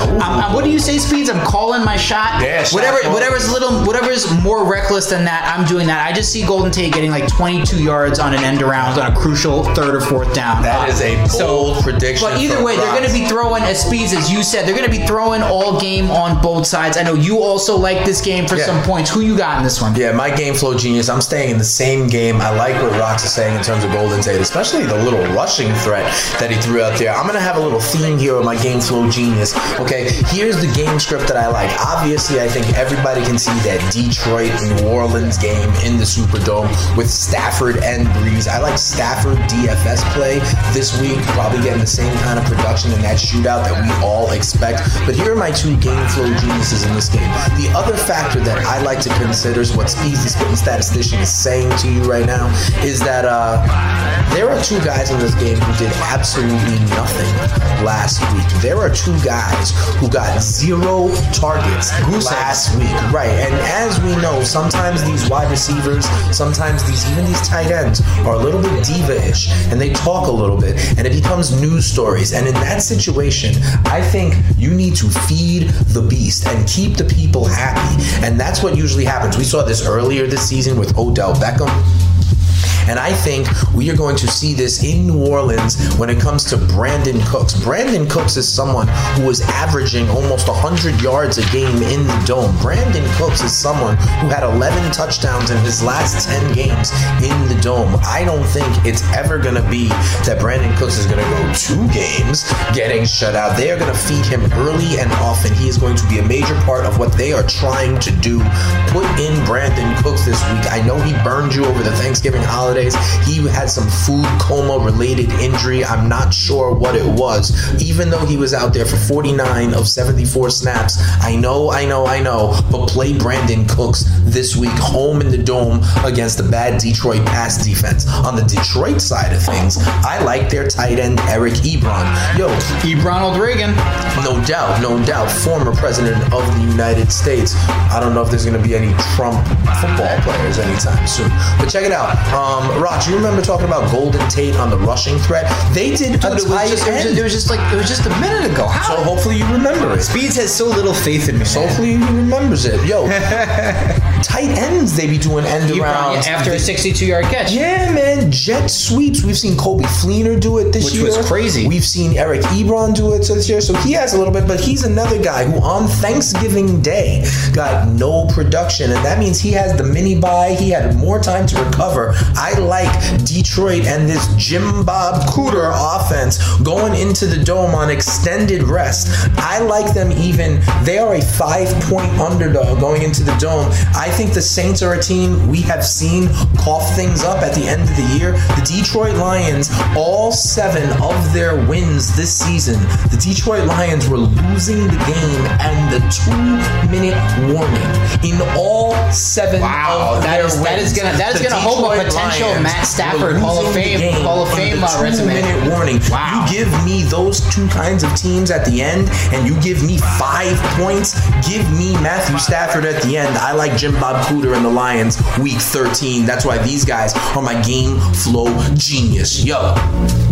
Um, what do you say, Speeds? I'm calling my shot. Yeah, shot whatever call. whatever's a little whatever's more reckless than that, I'm doing that. I just see Golden Tate getting like 22 yards on an end around on a crucial third or fourth down. That is a bold prediction But either way, they're going to be throwing as speeds as you said. They're going to be throwing all game on both sides. I know you also like this game for Yeah. some points. Who you got in this one? Yeah, my game flow genius. I'm staying in the same game. I like what Rox is saying in terms of Golden Tate, especially the little rushing threat that he threw out there. I'm gonna have a little theme here with my game flow genius. Okay, here's the game script that I like. Obviously, I think everybody can see that Detroit New Orleans game in the Superdome with Stafford and Brees. I like Stafford DFS play this week, probably getting the same kind of production in that shootout that we all expect. But here are my two game flow geniuses in this game. The other factor that I like to consider is what Speeds the Spitting Statistician is saying to you right now is that uh, there are two guys in this game who did absolutely nothing last week. There are two guys who got zero targets last week. Right. And as we know, sometimes these wide receivers, sometimes these even these tight ends are a little bit diva-ish and they talk a little bit and it becomes news stories. And in that situation, I think you need to feed the beast and keep the people happy. And that's what usually happens. We saw this earlier this season with Odell Beckham. And I think we are going to see this in New Orleans when it comes to Brandin Cooks. Brandin Cooks is someone who is averaging almost 100 yards a game in the dome. Brandin Cooks is someone who had 11 touchdowns in his last 10 games in the dome. I don't think it's ever going to be that Brandin Cooks is going to go two games getting shut out. They are going to feed him early and often. He is going to be a major part of what they are trying to do. Put in Brandin Cooks this week. I know he burned you over the Thanksgiving holidays. He had some food coma related injury. I'm not sure what it was. Even though he was out there for 49 of 74 snaps, I know, I know, I know, but play Brandin Cooks this week home in the dome against the bad Detroit pass defense. On the Detroit side of things, I like their tight end Eric Ebron. Yo, Ronald Reagan. no doubt, no doubt, former president of the United States. I don't know if there's going to be any Trump football players anytime soon. But check it out. Um, Um, Roch, you remember talking about Golden Tate on the rushing threat? They did Dude, a it was, just, it, was end. just, it was just like it was just a minute ago. How? so hopefully you remember it. Speeds has so little faith in me. So hopefully he remembers it. Yo, tight ends they be doing end Ebron, arounds. yeah, after a 62-yard catch. Yeah, man, jet sweeps. We've seen Coby Fleener do it this Which year. was crazy. We've seen Eric Ebron do it this year, so he has a little bit. But he's another guy who on Thanksgiving Day got no production, and that means he has the mini buy. He had more time to recover. I like Detroit and this Jim Bob Cooter offense going into the dome on extended rest. I like them even. They are a five-point underdog going into the dome. I think the Saints are a team we have seen cough things up at the end of the year. The Detroit Lions, all seven of their wins this season, the Detroit Lions were losing the game and the two-minute warning in all seven Wow, of that their is- wins. that is gonna- that is gonna hold a potential Lions Matt Stafford Hall of Fame- Hall of Fame, uh, resume. two-minute warning. Wow. You give me those two kinds of teams at the end, and you give me five points. Give me Matthew Stafford at the end. I like Jim Bob Cooter and the Lions week 13. That's why these guys are my game flow genius. Yo,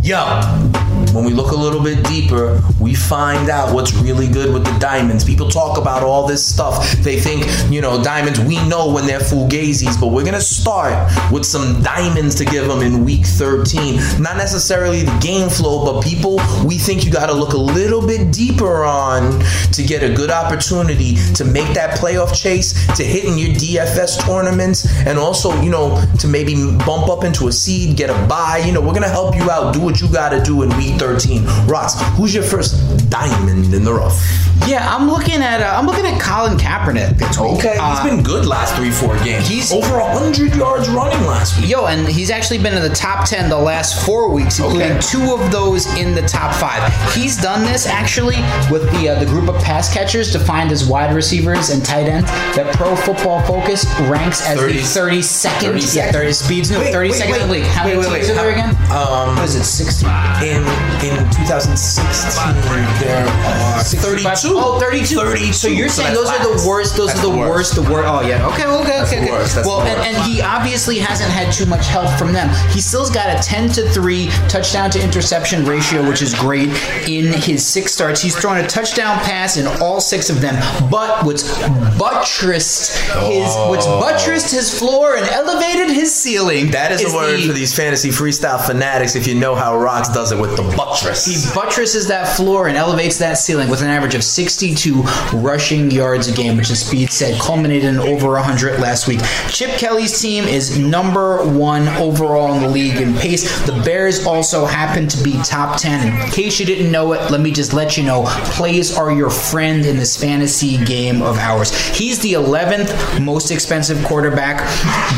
yo. When we look a little bit deeper, we find out what's really good with the diamonds. People talk about all this stuff. They think, you know, diamonds, we know when they're fugazis, but we're going to start with some diamonds to give them in week 13. Not necessarily the game flow, but people we think you got to look a little bit deeper on to get a good opportunity to make that playoff chase, to hit in your DFS tournaments, and also, you know, to maybe bump up into a seed, get a buy. You know, we're going to help you out. Do what you got to do in week 13. Ross, who's your first diamond in the rough? Yeah, I'm looking at uh, I'm looking at Colin Kaepernick this week. Okay, Uh, he's been good last three, four games. He's- over 100 yards running last week. Yo, and he's actually been in the top 10 the last four weeks, including Okay. two of those in the top five. He's done this actually with the uh, the group of pass catchers defined as wide receivers and tight ends that Pro Football Focus ranks as 30 the 32nd. 32nd. Yeah, 30 speeds. No, Wait, 32nd wait, wait. league. How Wait, many wait, teams are there again? Um, what is it? 16. in in 2016 there are 32. Oh, 32. 32. So you're saying that's those are the worst. Those That's are the, the worst. The worst. Oh yeah. Okay. Okay. That's okay. okay. worst, well, and, worst. and he obviously hasn't had too much help from them. He still's got a 10 to three touchdown to interception ratio, which is great in his six starts. He's thrown a touchdown pass in all six of them. But what's buttressed his what's oh. buttressed his floor and elevated his ceiling. That is, a word the- for these fantasy freestyle fanatics if you know how Rocks does it with the buttress. He buttresses that floor and elevates that ceiling with an average of 62 rushing yards a game, which is speed said culminated in over 100 last week. Chip Kelly's team is number one overall in the league in pace. The Bears also happen to be top 10. In case you didn't know it, let me just let you know plays are your friend in this fantasy game of ours. He's the 11th most expensive quarterback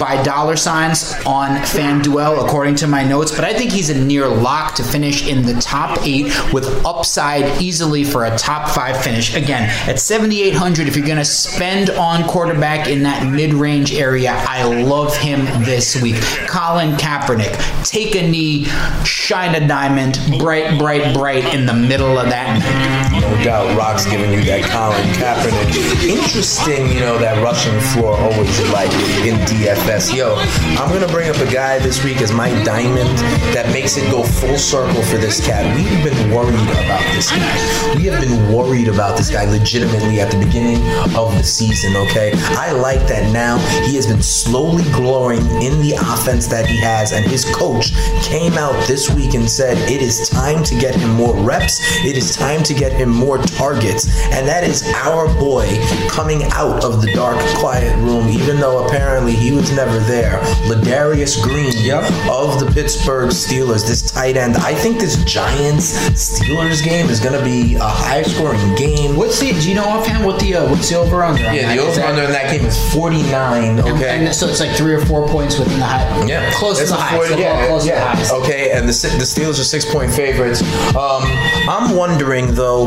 by dollar signs on FanDuel, according to my notes, but I think he's a near lock to finish in the top eight with upside easily for a top five finish. Again, at 7,800, if you're going to spend on quarterback in that mid range area, I love him this week. Colin Kaepernick, take a knee, shine a diamond, bright, bright, bright in the middle of that. No doubt, Rock's giving you that Colin Kaepernick. Interesting, you know, that rushing floor always like in DFS. Yo, I'm gonna bring up a guy this week as my diamond that makes it go full circle for this this cat. We've been worried about this guy. We have been worried about this guy legitimately at the beginning of the season, okay? I like that now he has been slowly growing in the offense that he has, and his coach came out this week and said it is time to get him more reps, it is time to get him more targets, and that is our boy coming out of the dark, quiet room, even though apparently he was never there. Ladarius Green of the Pittsburgh Steelers, this tight end. I think this Giants Steelers game is going to be a high scoring game. What's the? Do you know offhand what the uh, what's the over under? Yeah, the over under in that game is 49, okay? And so it's like three or four points within the high. Yeah, close to the high. 40 So yeah, close yeah. to the highs. Okay, and the the Steelers are six point favorites. Um, I'm wondering though.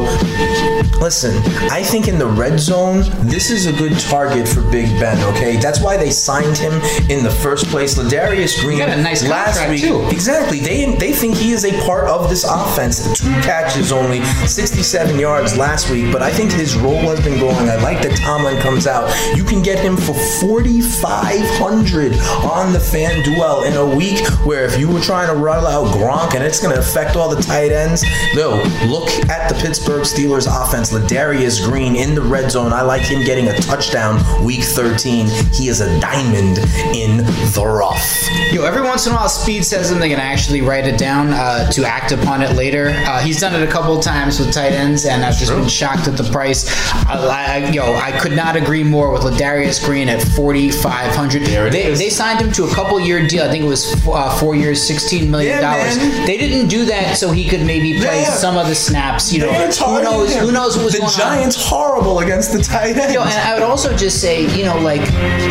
Listen, I think in the red zone, this is a good target for Big Ben. Okay, that's why they signed him in the first place. Ladarius Green got a nice last contract, week. too. Exactly. They they think he is a part of this offense. Two catches, only 67 yards last week, but I think his role has been growing. I like that Tomlin comes out. You can get him for 4,500 on the fan duel in a week. Where if you were trying to roll out Gronk and it's going to affect all the tight ends, no. Look at the Pittsburgh Steelers offense. Ladarius Green in the red zone. I like him getting a touchdown week 13. He is a diamond in the rough. Yo, every once in a while, Speed says something and I actually write it down uh, to act upon it later. Uh, he's done it a couple of times with tight ends, and I've just been shocked at the price. I, I, yo, I could not agree more with Ladarius Green at forty five hundred. There They, is. they signed him to a couple year deal. I think it was uh, four years, sixteen million dollars. Yeah, they didn't do that so he could maybe play Yeah. some of the snaps. You know, who knows? him. Who knows what was the going on? Giants horrible against the tight end. Yo, and I would also just say, you know, like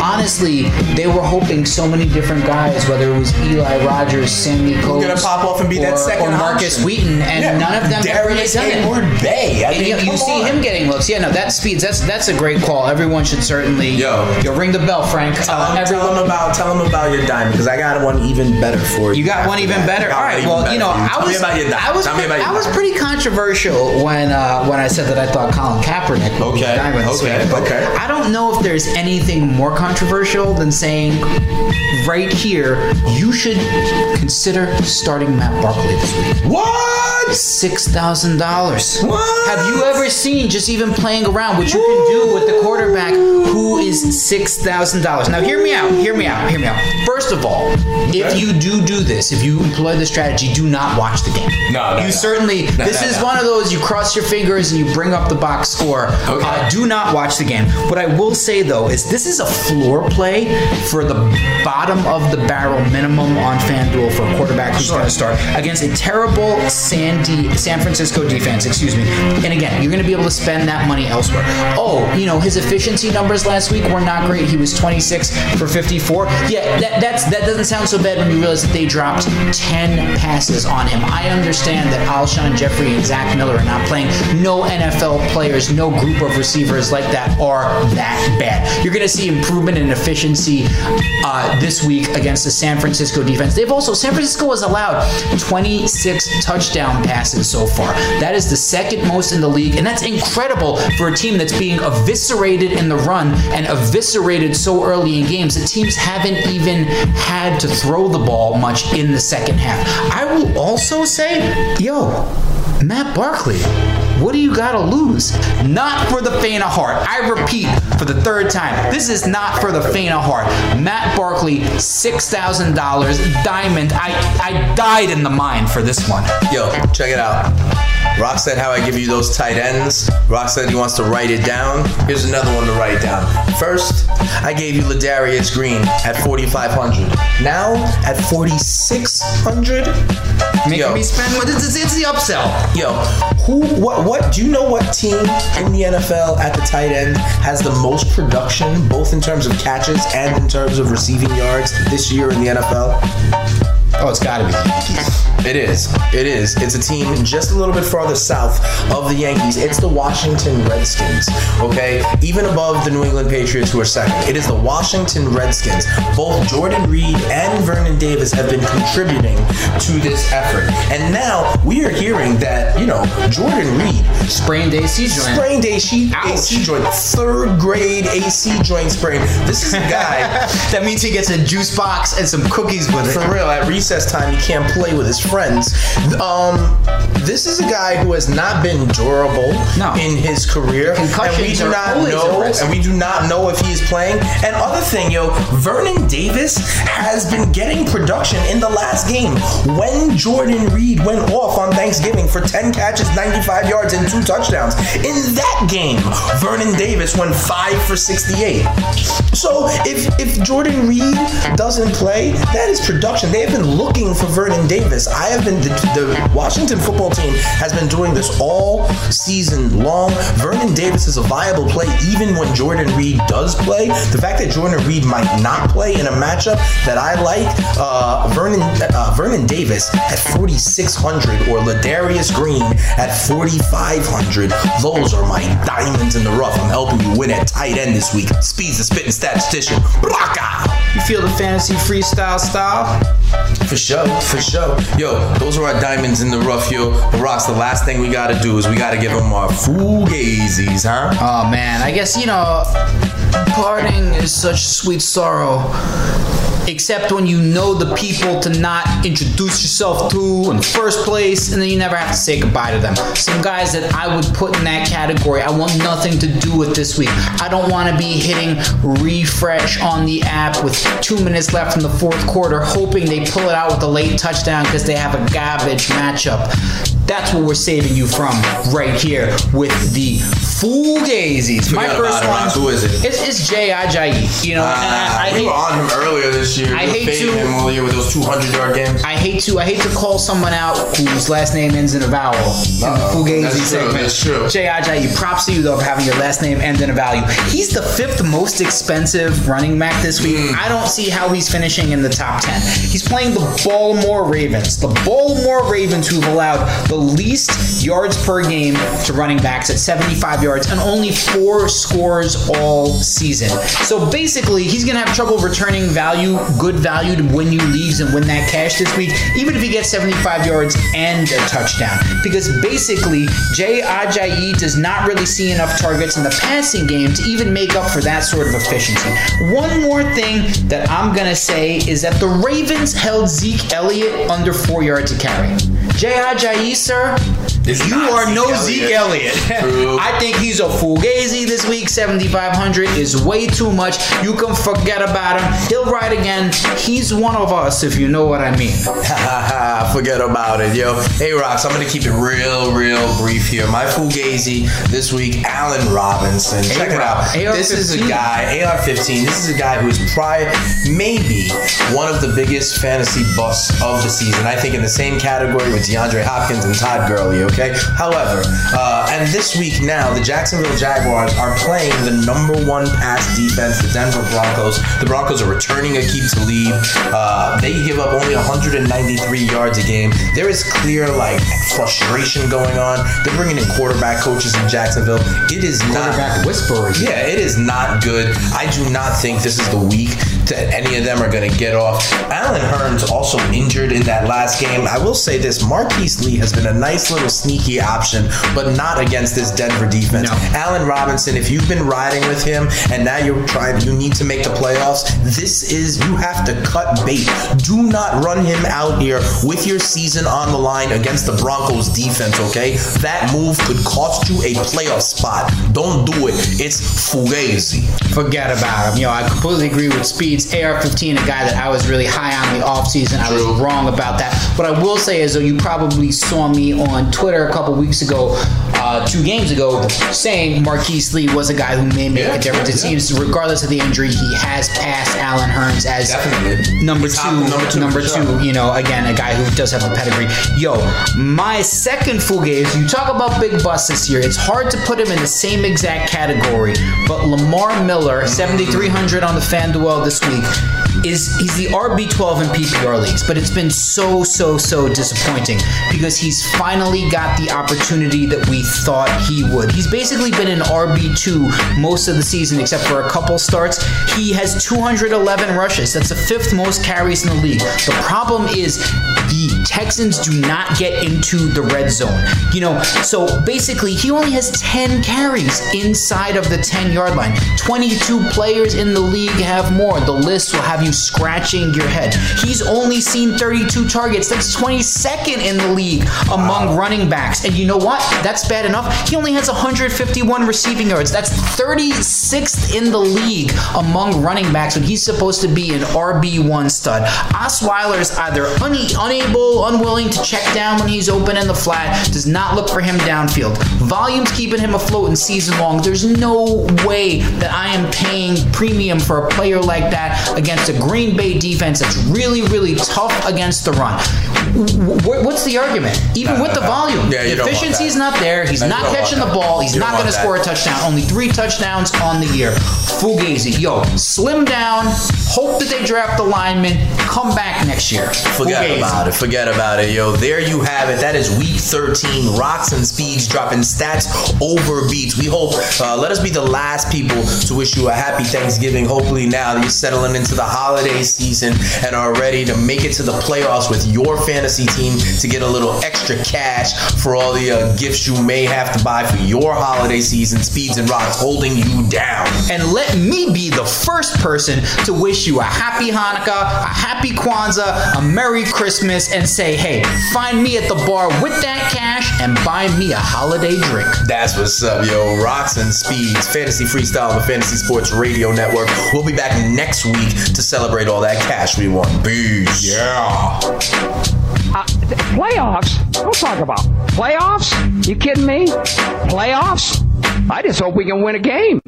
honestly, they were hoping so many different guys, whether it was Eli Rogers, Sammie Coates, gonna pop off and be that second or Marcus. Wheaton, and Yeah, none of them have really done it. Hayward Bay. I mean, you, you see him getting looks. Yeah, no, that speeds. That's that's a great call. Everyone should certainly Yo. yo ring the bell, Frank. Tell Uh, him, tell him about tell him about your diamond because I got one even better for you. You got one even better. I got All right. Well, you know, I was me about your diamond. I was Tell me about your I was pretty controversial when uh, when I said that I thought Colin Kaepernick would be Okay, diamond okay, but okay. I don't know if there's anything more controversial than saying right here you should consider starting Matt Barkley this week. What? Six thousand dollars. What? Have you ever seen just even playing around what you can do with the quarterback who is six thousand dollars? Now hear me out. Hear me out. Hear me out. First of all, if you do do this, if you employ the strategy, do not watch the game. No, no, You no. certainly. No, this is one of those you cross your fingers and you bring up the box score. Okay. Uh, do not watch the game. What I will say though is this is a floor play for the bottom of the barrel minimum on FanDuel for a quarterback who's going to start against a terrible Sandy San Francisco defense. Excuse me. And again, you're going to be able to spend that money elsewhere. Oh, you know his efficiency numbers last week were not great. He was 26 for 54. Yeah, that that's that doesn't sound so bad when you realize that they dropped 10 passes on him. I understand that Alshon Jeffery and Zach Miller are not playing. No NFL players, no group of receivers like that are that bad. You're going to see improvement in efficiency uh, this week against the San Francisco defense. They've also San Francisco has allowed 26 touchdown passes so far. That is the second most in the league, and that's incredible for a team that's being eviscerated in the run and eviscerated so early in games that teams haven't even had to throw the ball much in the second half. I will also say, yo, Matt Barkley. What do you got to lose? Not for the faint of heart. I repeat for the third time. This is not for the faint of heart. Matt Barkley, six thousand dollars, diamond. I I died in the mind for this one. Yo, check it out. Rock said how I give you those tight ends. Rock said he wants to write it down. Here's another one to write down. First, I gave you Ladarius Green at 4,500. Now at 4,600. Making Yo. me spend. What is it's the upsell? Yo, who, what, what? Do you know what team in the NFL at the tight end has the most production, both in terms of catches and in terms of receiving yards this year in the NFL? Oh, it's got to be the Yankees. It is. It is. It's a team just a little bit farther south of the Yankees. It's the Washington Redskins. Okay? Even above the New England Patriots, who are second. It is the Washington Redskins. Both Jordan Reed and Vernon Davis have been contributing to this effort. And now we are hearing that, you know, Jordan Reed Sprained AC joint. sprained AC, AC joint, third grade AC joint sprain. This is a guy that means he gets a juice box and some cookies with it. for real, at recess time, he can't play with his friends. Um, this is a guy who has not been durable No. in his career, and we do not know, and we do not know if he is playing. And other thing, yo, Vernon Davis has been getting production in the last game when Jordan Reed went off on Thanksgiving for 10 catches, 95 yards, and two touchdowns. In that game, Vernon Davis went five for 68. So if if Jordan Reed doesn't play, that is production. They have been looking for Vernon Davis. I have been the, the Washington football team has been doing this all season long. Vernon Davis is a viable play even when Jordan Reed does play. The fact that Jordan Reed might not play in a matchup that I like, uh, Vernon uh, Vernon Davis at 4600 or Ladarius Green at 4500. Those are my diamonds in the rough. I'm helping you win at tight end this week. Speed's the spitting statistician. Braka! You feel the fantasy freestyle style? For sure, for sure. Yo, those are our diamonds in the rough, yo. The rocks, the last thing we gotta do is we gotta give them our fugazis, huh? Oh man, I guess you know, parting is such sweet sorrow. Except when you know the people to not introduce yourself to in the first place, and then you never have to say goodbye to them. Some guys that I would put in that category, I want nothing to do with this week. I don't want to be hitting refresh on the app with two minutes left in the fourth quarter, hoping they pull it out with a late touchdown because they have a garbage matchup. That's what we're saving you from right here with the Fool Fugazis. My first one. Who is it? It's, it's Jay Ajayi. You know, and I, I we hate, were on him earlier this year. I hate to- him all year with those 200 yard games. I hate to I hate to call someone out whose last name ends in a vowel. in the Uh-oh. Fugazi That's true, segment. that's true. Jay Ajayi, props to you though for having your last name end in a value. He's the fifth most expensive running back this week. Hmm. I don't see how he's finishing in the top ten. He's playing the Baltimore Ravens. The Baltimore Ravens who've allowed the least yards per game to running backs at 75 yards and only four scores all season. So basically, he's gonna have trouble returning value, good value to win you leagues and win that cash this week, even if he gets 75 yards and a touchdown. Because basically, Jay Ajayi does not really see enough targets in the passing game to even make up for that sort of efficiency. One more thing that I'm gonna say is that the Ravens held Zeke Elliott under four yards a carry. Jay sir, It's you are Zeke no Zeke Elliott. I think he's a fugazi this week. 7,500 is way too much. You can forget about him. He'll ride again. He's one of us, if you know what I mean. Forget about it, yo. Hey, Rocks, I'm gonna keep it real, real brief here. My fugazi this week, Allen Robinson. Check it out. AR-15. This is a guy, AR-15. This is a guy who is probably maybe one of the biggest fantasy busts of the season. I think in the same category with DeAndre Hopkins and Todd Gurley. Okay. However, uh, and this week now, the Jacksonville Jaguars are playing the number one pass defense, the Denver Broncos. The Broncos are returning Aqib Talib. Uh, they give up only 193 yards a game. There is clear like frustration going on. They're bringing in quarterback coaches in Jacksonville. It is not Quarterback whisperers. yeah, it is not good. I do not think this is the week that any of them are going to get off. Allen Hurns also injured in that last game. I will say this: Marquise Lee has been a nice little sneaky option, but not against this Denver defense. No. Allen Robinson, if you've been riding with him and now you're trying, you need to make the playoffs. This is you have to cut bait. Do not run him out here with your season on the line against the Broncos defense. Okay, that move could cost you a playoff spot. Don't do it. It's fugazi. Forget about him. You know, I completely agree with Speeds. AR-15, a guy that I was really high on in the offseason. I was wrong about that. What I will say is, though, you probably saw me on Twitter a couple weeks ago, uh, two games ago, saying Marquise Lee was a guy who may make Yeah, a difference. It yeah, seems, regardless of the injury, he has passed Allen Hurns as number two, number two, number two, sure. you know, again, a guy who does have a pedigree. Yo, my second fugazi, you talk about big busts this year. It's hard to put him in the same exact category, but Lamar Miller, 7,300 on the FanDuel this week, is he's the RB12 in PPR leagues, but it's been so, so, so disappointing because he's finally got the opportunity that we thought he would. He's basically been an RB2 most of the season, except for a couple starts. He has 211 rushes. That's the fifth most carries in the league. The problem is the Texans do not get into the red zone. You know, so basically, he only has 10 carries inside of the 10 yard line. 22 players in the league have more. The list will have you scratching your head. He's only seen 32 targets. That's 22nd in the league among running backs. And you know what? That's bad enough. He only has 151 receiving yards. That's 36th in the league among running backs when he's supposed to be an RB1 stud. Osweiler's either unable, unwilling to check down when he's open in the flat, does not look for him downfield. Volume's keeping him afloat in season long. There's no way that I am paying premium for a player like that against a Green Bay defense that's really, really tough against the run. Wh- What's the argument? Even with the volume, Yeah, the efficiency's not there. He's No, not catching the ball. He's don't going to score a touchdown. Only three touchdowns on the year. Fugazi, yo, slim down. Hope that they draft the lineman. Come back next year. Forget about it. Forget about it, yo. There you have it. That is week 13. Rocks and speeds dropping stats over beats. We hope, uh, let us be the last people to wish you a happy Thanksgiving. Hopefully, now that you're settling into the holiday season and are ready to make it to the playoffs with your fantasy team to get a little extra cash for all the uh, gifts you may have to buy for your holiday season. Speeds and rocks holding you down. And let me be the first person to wish you a happy Hanukkah, a happy Kwanzaa, a Merry Christmas, and say, hey, find me at the bar with that cash and buy me a holiday drink. That's what's up, yo. Rocks and Speeds, Fantasy Freestyle on the Fantasy Sports Radio Network. We'll be back next week to celebrate all that cash we won. Peace. Yeah. Uh, th- playoffs? Don't talk about playoffs. You kidding me? Playoffs? I just hope we can win a game.